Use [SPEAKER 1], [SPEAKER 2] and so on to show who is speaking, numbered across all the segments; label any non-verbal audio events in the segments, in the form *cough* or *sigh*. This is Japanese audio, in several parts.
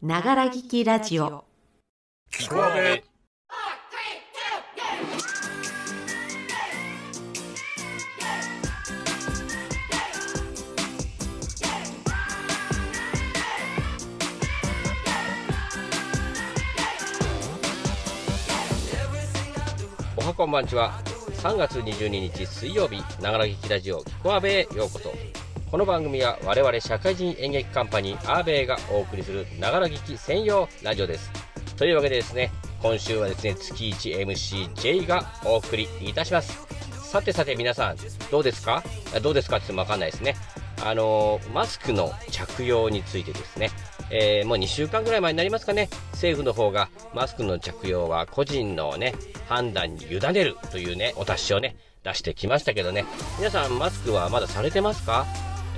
[SPEAKER 1] ながら聞きラジオ。
[SPEAKER 2] おはこんばんちは。3月22日水曜日ながら聞きラジオ聞こアベへようこそ。この番組は我々社会人演劇カンパニーアーベイがお送りするながら聞き専用ラジオです。というわけでですね今週はですね月 1MCJ がお送りいたします。さてさて皆さんどうですか？どうですかって言ってもわかんないですね。あのマスクの着用についてですね。えーもう2週間ぐらい前になりますかね、政府の方がマスクの着用は個人のね、判断に委ねるというね、お達しをね、出してきましたけどね、皆さんマスクはまだされてますか？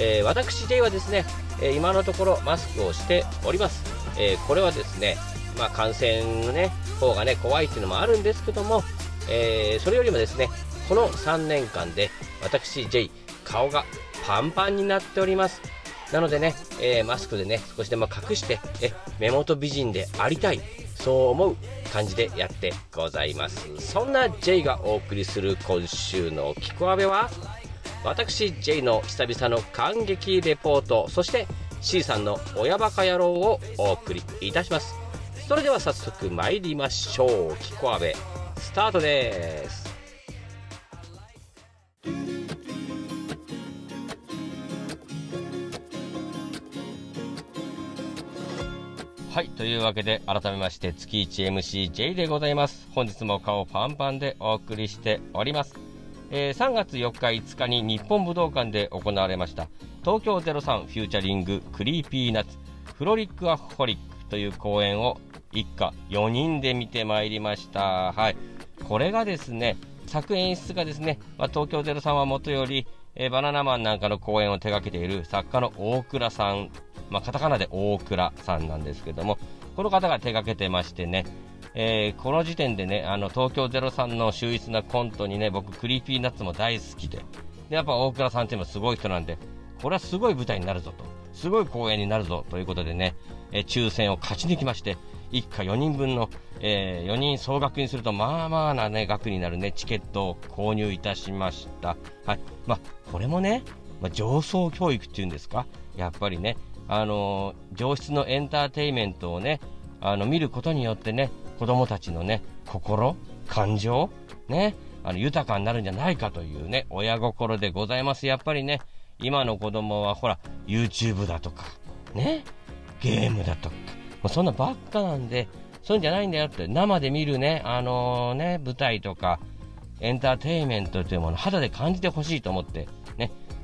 [SPEAKER 2] えー私 J はですね、え今のところマスクをしております。えこれはですね、まあ感染のね、方がね、怖いっていうのもあるんですけども、えそれよりもですね、この3年間で私 J、顔がパンパンになっております。なのでね、えーマスクでね、少しでも隠して、え、目元美人でありたい、そう思う感じでやってございます。そんな J がお送りする今週のキコアベは、私 J の久々の感激レポート、そして C さんの親バカ野郎をお送りいたします。それでは早速参りましょう。キコアベ、スタートです。はい、というわけで改めまして月 1MCJ でございます。本日も顔パンパンでお送りしております。えー3月4日5日に日本武道館で行われました東京03 featuring Creepy Nuts Frolic A Holic という公演を一家4人で見てまいりました。はい。これがですね、作演出がですね、まあ、東京03はもとより、えーバナナマンなんかの公演を手掛けている作家のオークラさん、まあ、カタカナでオークラさんなんですけども、この方が手掛けてましてね、えーこの時点でね、あの、東京03の秀逸なコントにね、僕、 Creepy Nuts も大好きで、で、やっぱオークラさんっていうのはすごい人なんで、これはすごい舞台になるぞと、すごい公演になるぞということでね、えー抽選を勝ち抜きまして、一家4人分の、え4人総額にすると、まあまあなね、額になるね、チケットを購入いたしました。はい。まあ、これもね、まあ、上層教育っていうんですか、やっぱりね、あのー上質のエンターテインメントをね、あの、見ることによってね、子供たちのね、心、感情、ね、あの、豊かになるんじゃないかというね、親心でございます。やっぱりね、今の子供はほら、YouTube だとか、ね、ゲームだとか、もうそんなばっかなんで、そういうんじゃないんだよって、生で見るね、あのね、舞台とか、エンターテインメントというものを肌で感じてほしいと思って、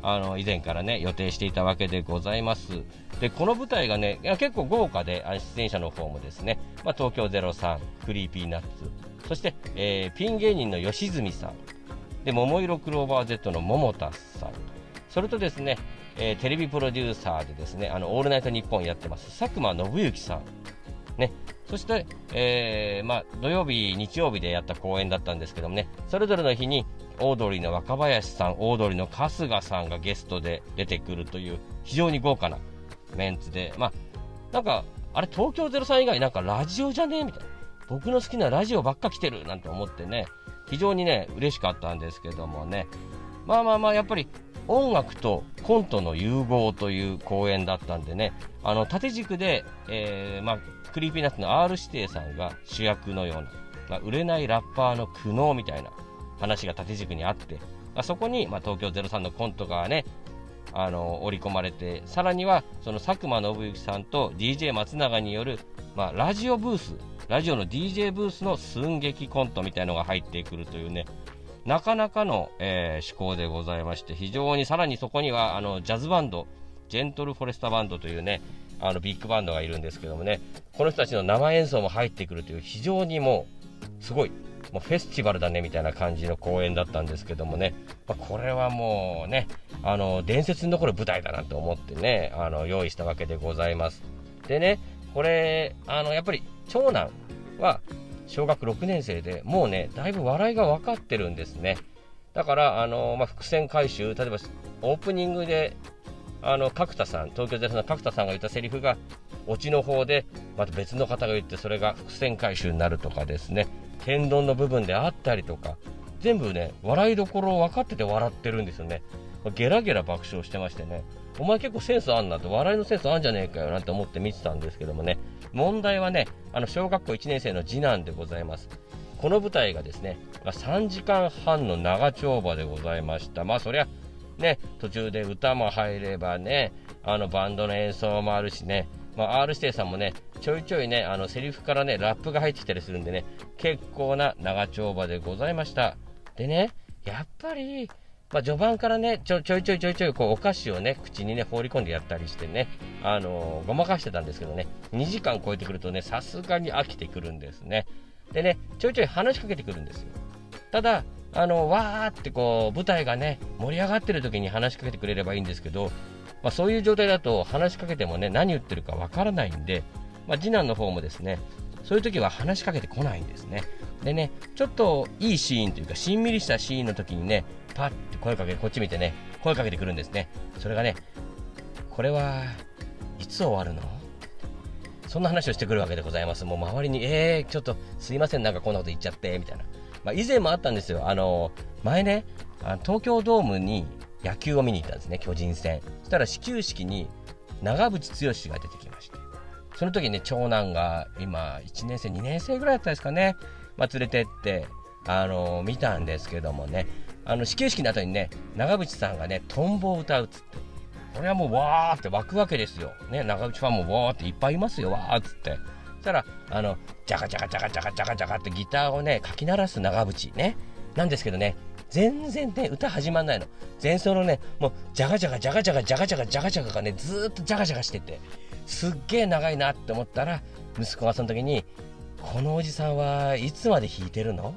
[SPEAKER 2] あの、以前からね、予定していたわけでございます。で、この舞台がね、いや結構豪華で、出演者の方もですね、まあ、東京03、 Creepy Nuts、そして、えーピン芸人の吉住さん、で、ももいろクローバー Z の百田さん、それとですね、えーテレビプロデューサーでですね、あの、オールナイトニッポンやってます、佐久間宣行さん、ね、そして、えーまあ、土曜日、日曜日でやった公演だったんですけどもね、それぞれの日に、オードリーの若林さん、オードリーの春日さんがゲストで出てくるという、非常に豪華なメンツで、まあ、なんか、あれ、東京03以外なんかラジオじゃねえみたいな。僕の好きなラジオばっか来てるなんて思ってね、非常にね、嬉しかったんですけどもね。まあまあまあ、やっぱり音楽とコントの融合という公演だったんでね、あの、縦軸で、えー、まあ、 Creepy Nuts の R 指定さんが主役のような、まあ、売れないラッパーの苦悩みたいな話が縦軸にあって、まあ、そこに、まあ、東京03のコントがね、あの織り込まれてさらにはその佐久間宣行さんと DJ 松永による、まあ、ラジオブースラジオの DJ ブースの寸劇コントみたいのが入ってくるというねなかなかの、えー趣向でございまして非常にさらにそこにはあのジャズバンドジェントルフォレスタバンドというねあのビッグバンドがいるんですけどもねこの人たちの生演奏も入ってくるという非常にもうすごいもうフェスティバルだねみたいな感じの公演だったんですけどもね、まあこれはもうねあの伝説に残る舞台だなと思ってねあの用意したわけでございます。でねこれあのやっぱり長男は小学6年生でもうねだいぶ笑いが分かってるんですね。だからあの、まあ、伏線回収例えばオープニングであの角田さん東京ゼロの角田さんが言ったセリフがオチの方でまた別の方が言ってそれが伏線回収になるとかですね。天丼の部分であったりとか全部ね笑いどころを分かってて笑ってるんですよね。ゲラゲラ爆笑してましてね。お前結構センスあんなと笑いのセンスあんじゃねえかよなんて思って見てたんですけどもね。問題はねあの小学校1年生の次男でございます。この舞台がですね3時間半の長丁場でございました。まあそりゃね、途中で歌も入ればね、あのバンドの演奏もあるしね、まあ、R 指定さんもね、ちょいちょいね、あのセリフからね、ラップが入ってきたりするんでね、結構な長丁場でございました。でね、やっぱり、まあ、序盤からねちょ、ちょいちょいちょいちょいこうお菓子をね、口にね、放り込んでやったりしてね、あのー、ごまかしてたんですけどね、2時間超えてくるとね、さすがに飽きてくるんですね。でね、ちょいちょい話しかけてくるんですよ。ただ、あのわーってこう舞台がね盛り上がってる時に話しかけてくれればいいんですけど、まあ、そういう状態だと話しかけてもね何言ってるかわからないんで、まあ、次男の方もですねそういう時は話しかけてこないんですねでねちょっといいシーンというかしんみりしたシーンの時にねパッて声かけてこっち見てね声かけてくるんですねそれがねこれはいつ終わるの？そんな話をしてくるわけでございます。もう周りに、えー、ちょっとすいません、なんかこんなこと言っちゃって、みたいな。まあ、以前もあったんですよ。あの前ね、あ東京ドームに野球を見に行ったんですね、巨人戦。そしたら始球式に長渕剛が出てきまして。その時にね、長男が今、1年生、2年生ぐらいだったですかね、まあ、連れてって、あの見たんですけどもね、あの始球式の後にね、長渕さんがね、トンボを歌うっつって。これはもうわーって湧くわけですよ。ね、長渕ファンもわーっていっぱいいますよ、わーっつってそ。したら、あの、ジャカジャカジャカジャカジャカジャカってギターをね、かき鳴らす長渕ね。なんですけどね、全然ね、歌始まんないの。前奏のね、もう、ジャガジャガジャガジャガジャガジャガジャガジャガがね、ずーっとジャガジャガしてて、すっげえ長いなって思ったら、息子がその時に、このおじさんはいつまで弾いてるの？っ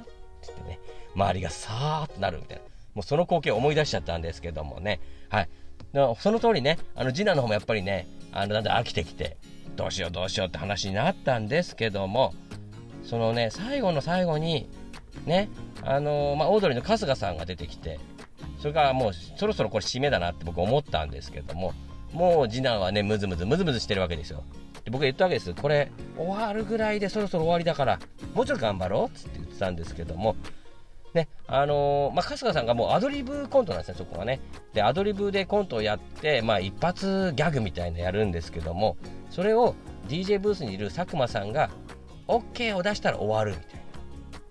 [SPEAKER 2] て言ってね、周りがさーっとなるみたいな。もうその光景を思い出しちゃったんですけどもね。はい。その通りね、あの、次男の方もやっぱりね、あの、だんだん飽きてきて、どうしようどうしようって話になったんですけどもそのね最後の最後にねあのー、まあ、オードリーの春日さんが出てきてそれからもうそろそろこれ締めだなって僕思ったんですけどももう次男はねムズムズムズムズしてるわけですよで僕が言ったわけですこれ終わるぐらいでそろそろ終わりだからもうちょっと頑張ろうっつって言ってたんですけどもね、あのー、まあ、春日さんがもうアドリブコントなんですね、そこはね。で、アドリブでコントをやって、まあ、一発ギャグみたいなやるんですけども、それを DJ ブースにいる佐久間さんが、OK を出したら終わるみたい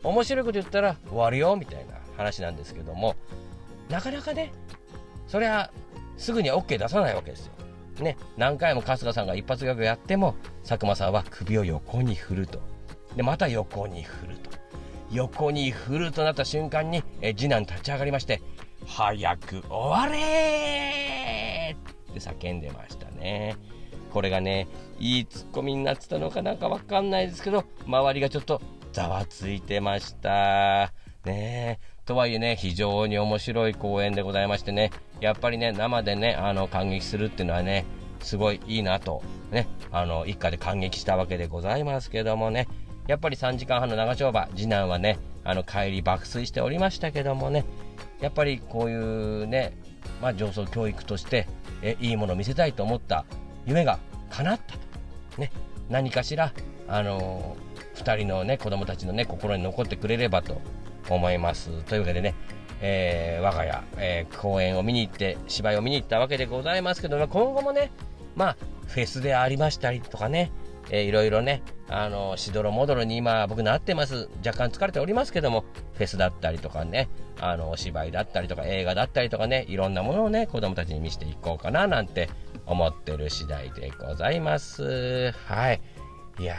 [SPEAKER 2] な。面白いこと言ったら終わるよみたいな話なんですけども、なかなかね、そりゃ、すぐに OK 出さないわけですよ。ね、何回も春日さんが一発ギャグやっても、佐久間さんは首を横に振ると。で、また横に振ると。横に振るとなった瞬間に、え次男立ち上がりまして、早く終われって叫んでましたね。これがね、いいツッコミになってたのかなんかわかんないですけど、周りがちょっとざわついてました。ねとはいえね、非常に面白い公演でございましてね、やっぱりね、生でね、あの、感激するっていうのはね、すごいいいなと、ね、あの、一家で感激したわけでございますけどもね、やっぱり3時間半の長丁場、次男はね、あの帰り爆睡しておりましたけどもね、やっぱりこういうね、まあ、上層教育としてえいいものを見せたいと思った夢が叶ったと、ね、何かしら、あのー、2人の、ね、子供たちの、ね、心に残ってくれればと思います。というわけでね、えー、我が家、えー、公演を見に行って芝居を見に行ったわけでございますけど、まあ、今後もね、まあ、フェスでありましたりとかね、えー、いろいろね、あの、しどろもどろに今僕なってます。若干疲れておりますけども、フェスだったりとかね、あの、お芝居だったりとか映画だったりとかね、いろんなものをね、子供たちに見せていこうかななんて思ってる次第でございます。はい。いや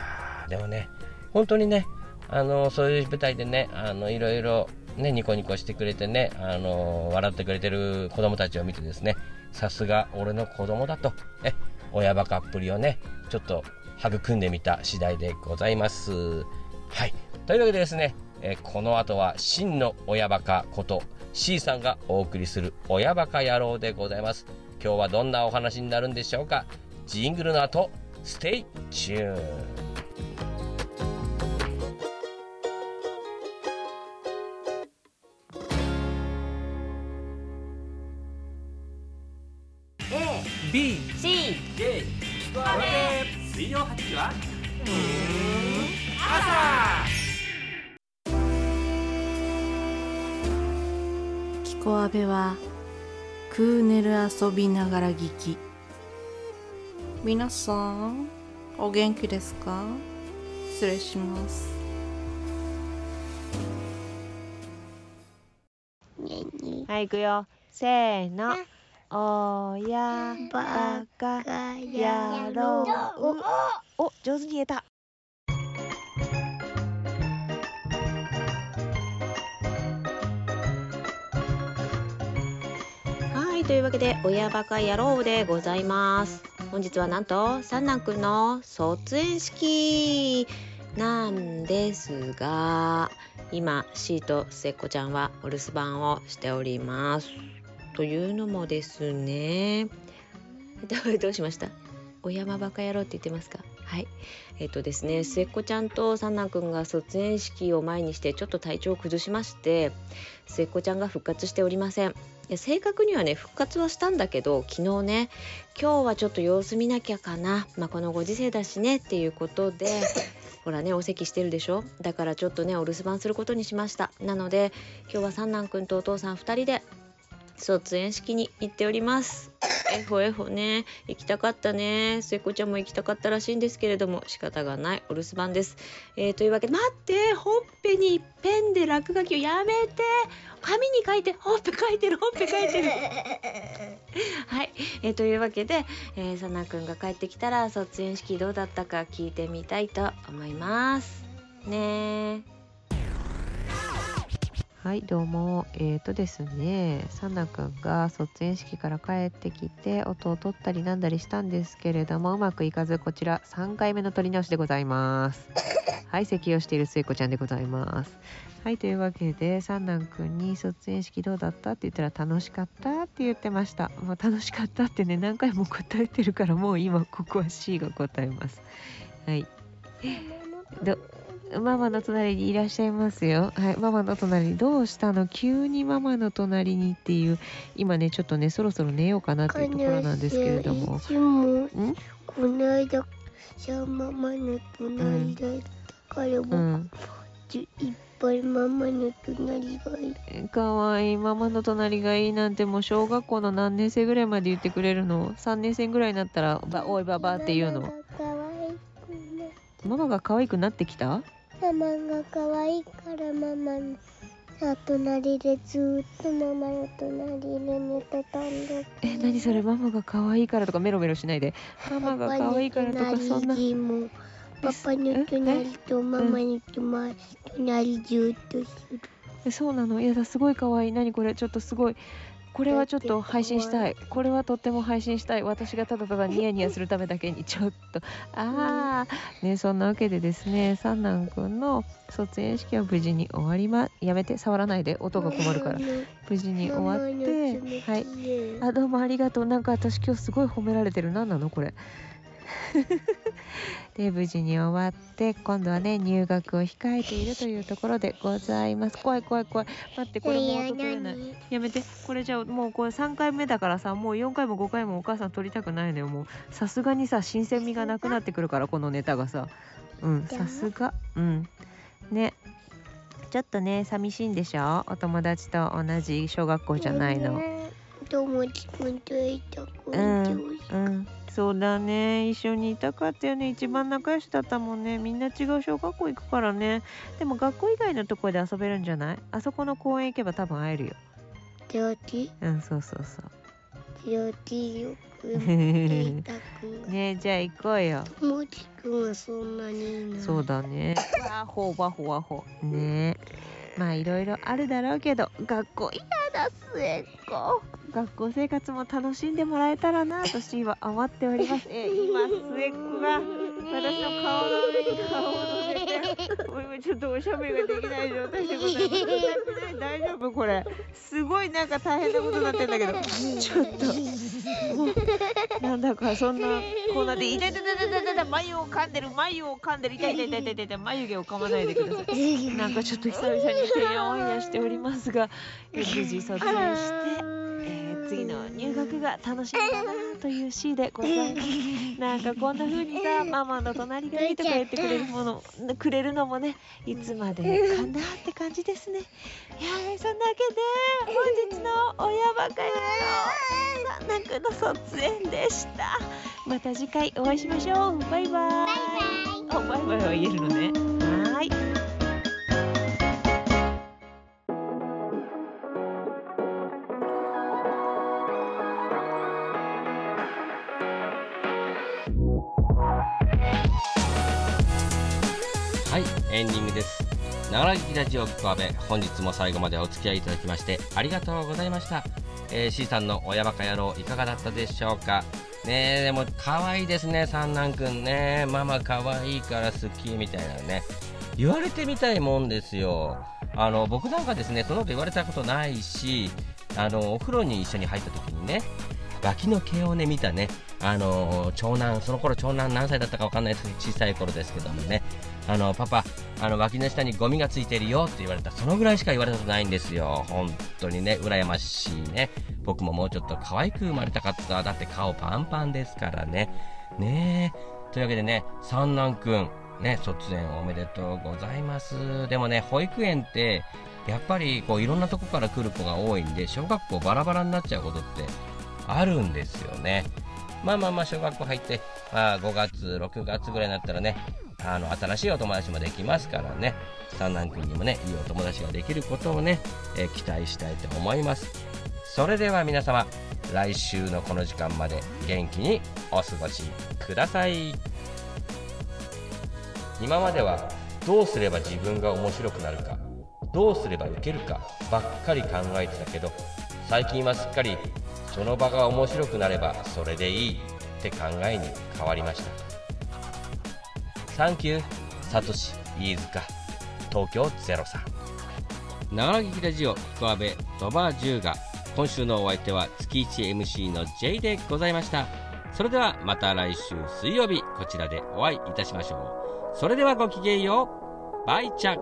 [SPEAKER 2] ー、でもね、本当にね、あの、そういう舞台でね、あの、いろいろね、ニコニコしてくれてね、あの、笑ってくれてる子供たちを見てですね、さすが俺の子供だと、え、親バカっぷりをね、ちょっと育んでみた次第でございます。はい。というわけでですね、えこの後は真の親バカこと C さんがお送りする親バカ野郎でございます。今日はどんなお話になるんでしょうかジングルの後、ステイチューン。
[SPEAKER 3] B
[SPEAKER 1] C
[SPEAKER 3] J 聞こえ水曜8時は？朝。
[SPEAKER 4] キコアベはクーネル遊びながら聞き。皆さんお元気ですか？失礼します。
[SPEAKER 5] はい、行くよ。せーの。おやばかやろう。お、上手に言えた。はい、というわけで、親バカ野郎でございます。本日はなんと、三男くんの卒園式なんですが、今、シーと末っ子ちゃんはお留守番をしております。というのもですね、ど *laughs* どうしました？お山バカ野郎って言ってますか？はい。えっとですね、末っ子ちゃんと三男くんが卒園式を前にしてちょっと体調を崩しまして、末っ子ちゃんが復活しておりません。いや正確にはね復活はしたんだけど昨日ね今日はちょっと様子見なきゃかな、まあ、このご時世だしねっていうことで *laughs* ほらねお席してるでしょ？だからちょっとねお留守番することにしました。なので今日は三男くんとお父さん2人で卒園式に行っております。えほえほね。行きたかったね。末っ子ちゃんも行きたかったらしいんですけれども仕方がない。お留守番です、えーというわけで待って。ほっぺにペンで落書きをやめて。紙に書いてほっぺ書いてるほっぺ書いてる。*laughs* はい、えーというわけで、えー、さなくんが帰ってきたら卒園式どうだったか聞いてみたいと思います。ねはいどうも。えーとですねさなくんが卒園式から帰ってきて音を取ったりなんだりしたんですけれどもうまくいかずこちら3回目の取り直しでございます。*laughs* はい咳をしている末子ちゃんでございます。はいというわけで三男くんに卒園式どうだったって言ったら楽しかったって言ってました。もう楽しかったってね何回も答えてるからもう今ここは C が答えます。はい。どママの隣にいらっしゃいますよ。はい。ママの隣にどうしたの？急にママの隣にっていう今ねちょっとねそろそろ寝ようかなっていうところなんですけれども。
[SPEAKER 6] いつも
[SPEAKER 5] ん？
[SPEAKER 6] この間じゃあママの隣だったから
[SPEAKER 5] う
[SPEAKER 6] もうんいっぱいママの隣がいい。
[SPEAKER 5] かわいい。ママの隣がいいなんてもう小学校の何年生ぐらいまで言ってくれるの？3年生ぐらいになったらばおいばばって言うの。
[SPEAKER 6] ママが可愛くな
[SPEAKER 5] ってきた？
[SPEAKER 6] ママが可愛いからママのさ隣でずーっとママの隣で寝てたんだ
[SPEAKER 5] え何それ？ママが可愛いからとかメロメロしないで。ママが可愛いからとかそんな。
[SPEAKER 6] パパの隣とママの隣隣ずーっとする。
[SPEAKER 5] えそうなの？いやだすごい可愛い。何これ？ちょっとすごいこれはちょっと配信したい。これはとっても配信したい。私がただただニヤニヤするためだけにちょっと。ああねそんなわけでですね三男くんの卒園式は無事に終わりまやめて触らないで。音が困るから。無事に終わって。はい。あどうもありがとう。なんか私今日すごい褒められてる。何なのこれ。*laughs* で無事に終わって今度はね入学を控えているというところでございます。怖い怖い怖い。待ってこれもう音取れな。いやめて。これじゃあもうこれ3回目だからさもう4回も5回もお母さん撮りたくないのよ。もうさすがにさ新鮮味がなくなってくるからこのネタがさ。うんさすが。うん。ね。ちょっとね寂しいんでしょ？お友達と同じ小学校じゃないの
[SPEAKER 6] 友達くんといたく
[SPEAKER 5] う
[SPEAKER 6] ん
[SPEAKER 5] んうん。そうだね。一緒にいたかったよね。一番仲良しだったもんね。みんな違う小学校行くからね。でも学校以外のところで遊べるんじゃない？あそこの公園行けば多分会えるよ。
[SPEAKER 6] ジョ
[SPEAKER 5] うんそうそうそう。
[SPEAKER 6] ジョジよく
[SPEAKER 5] ねじゃあ行こうよ
[SPEAKER 6] もちくんはそんなにいない
[SPEAKER 5] そうだねわほわほわほねまあいろいろあるだろうけど学校嫌だ末っ子。学校生活も楽しんでもらえたらなと C は余っております。え今末っ子が私の顔の上に顔を乗せてうちょっとおしゃべりができない状態でございます。大丈夫？これ。すごいなんか大変なことになってんだけど。ちょっと。なんだかそんなこんなで痛い痛い痛い痛い痛い痛い眉を噛んでる眉を噛んでる痛い痛い痛い痛い痛い眉毛を噛まないでくださいなんかちょっと久々にてやわんやしておりますが無事卒園して、えー次の入学が楽しみだなという C でございます。なんかこんな風にさママの隣がいいとか言ってくれるものくれるのもねいつまでかなって感じですね。いやそんなわけで本日の親バカ野郎さんなんくんの卒園でした。また次回お会いしましょう。バイバイ。バイバイ。バイバイは言えるのね。はーい
[SPEAKER 2] エンディングです。長良きラジオキコアベ、本日も最後までお付き合いいただきましてありがとうございました。えー、C さんの親バカ野郎いかがだったでしょうか？ねえ、でも可愛いですね、三男くんね。ママ可愛いから好きみたいなね。言われてみたいもんですよ。あの、僕なんかですね、そのこと言われたことないし、あの、お風呂に一緒に入った時にね、脇の毛をね、見たね、あの長男、その頃長男何歳だったか分かんないです小さい頃ですけどもね、あのパパ、あの脇の下にゴミがついてるよって言われた、そのぐらいしか言われたことないんですよ。本当にね、羨ましいね。僕ももうちょっと可愛く生まれたかった。だって顔パンパンですからね。ねえ。というわけでね、三男くん、ね、卒園おめでとうございます。でもね、保育園って、やっぱりこういろんなとこから来る子が多いんで、小学校バラバラになっちゃうことってあるんですよね。まあまあまあ、小学校入って、まあ5月、6月ぐらいになったらね、あの、新しいお友達もできますからね、三男くんにもね、いいお友達ができることをね、え期待したいと思います。それでは皆様、来週のこの時間まで元気にお過ごしください。今まではどうすれば自分が面白くなるかどうすればウケるかばっかり考えてたけど最近はすっかりその場が面白くなればそれでいいって考えに変わりましたサンキューサトシ飯塚東京03長野劇ラジオ福阿部ドバージューガ今週のお相手は月 1MC の J でございました。それではまた来週水曜日こちらでお会いいたしましょう。それではごきげんよう。バイチャ